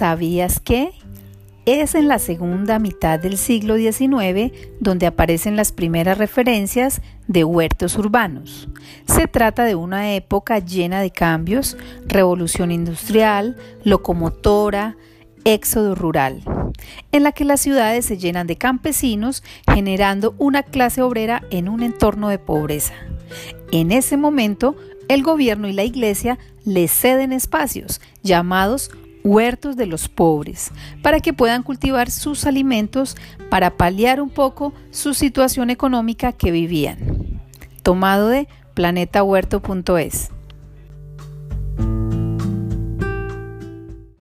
¿Sabías que? Es en la segunda mitad del siglo XIX donde aparecen las primeras referencias de huertos urbanos. Se trata de una época llena de cambios, revolución industrial, locomotora, éxodo rural, en la que las ciudades se llenan de campesinos generando una clase obrera en un entorno de pobreza. En ese momento, el gobierno y la iglesia les ceden espacios llamados huertos de los pobres, para que puedan cultivar sus alimentos para paliar un poco su situación económica que vivían. Tomado de planetahuerto.es.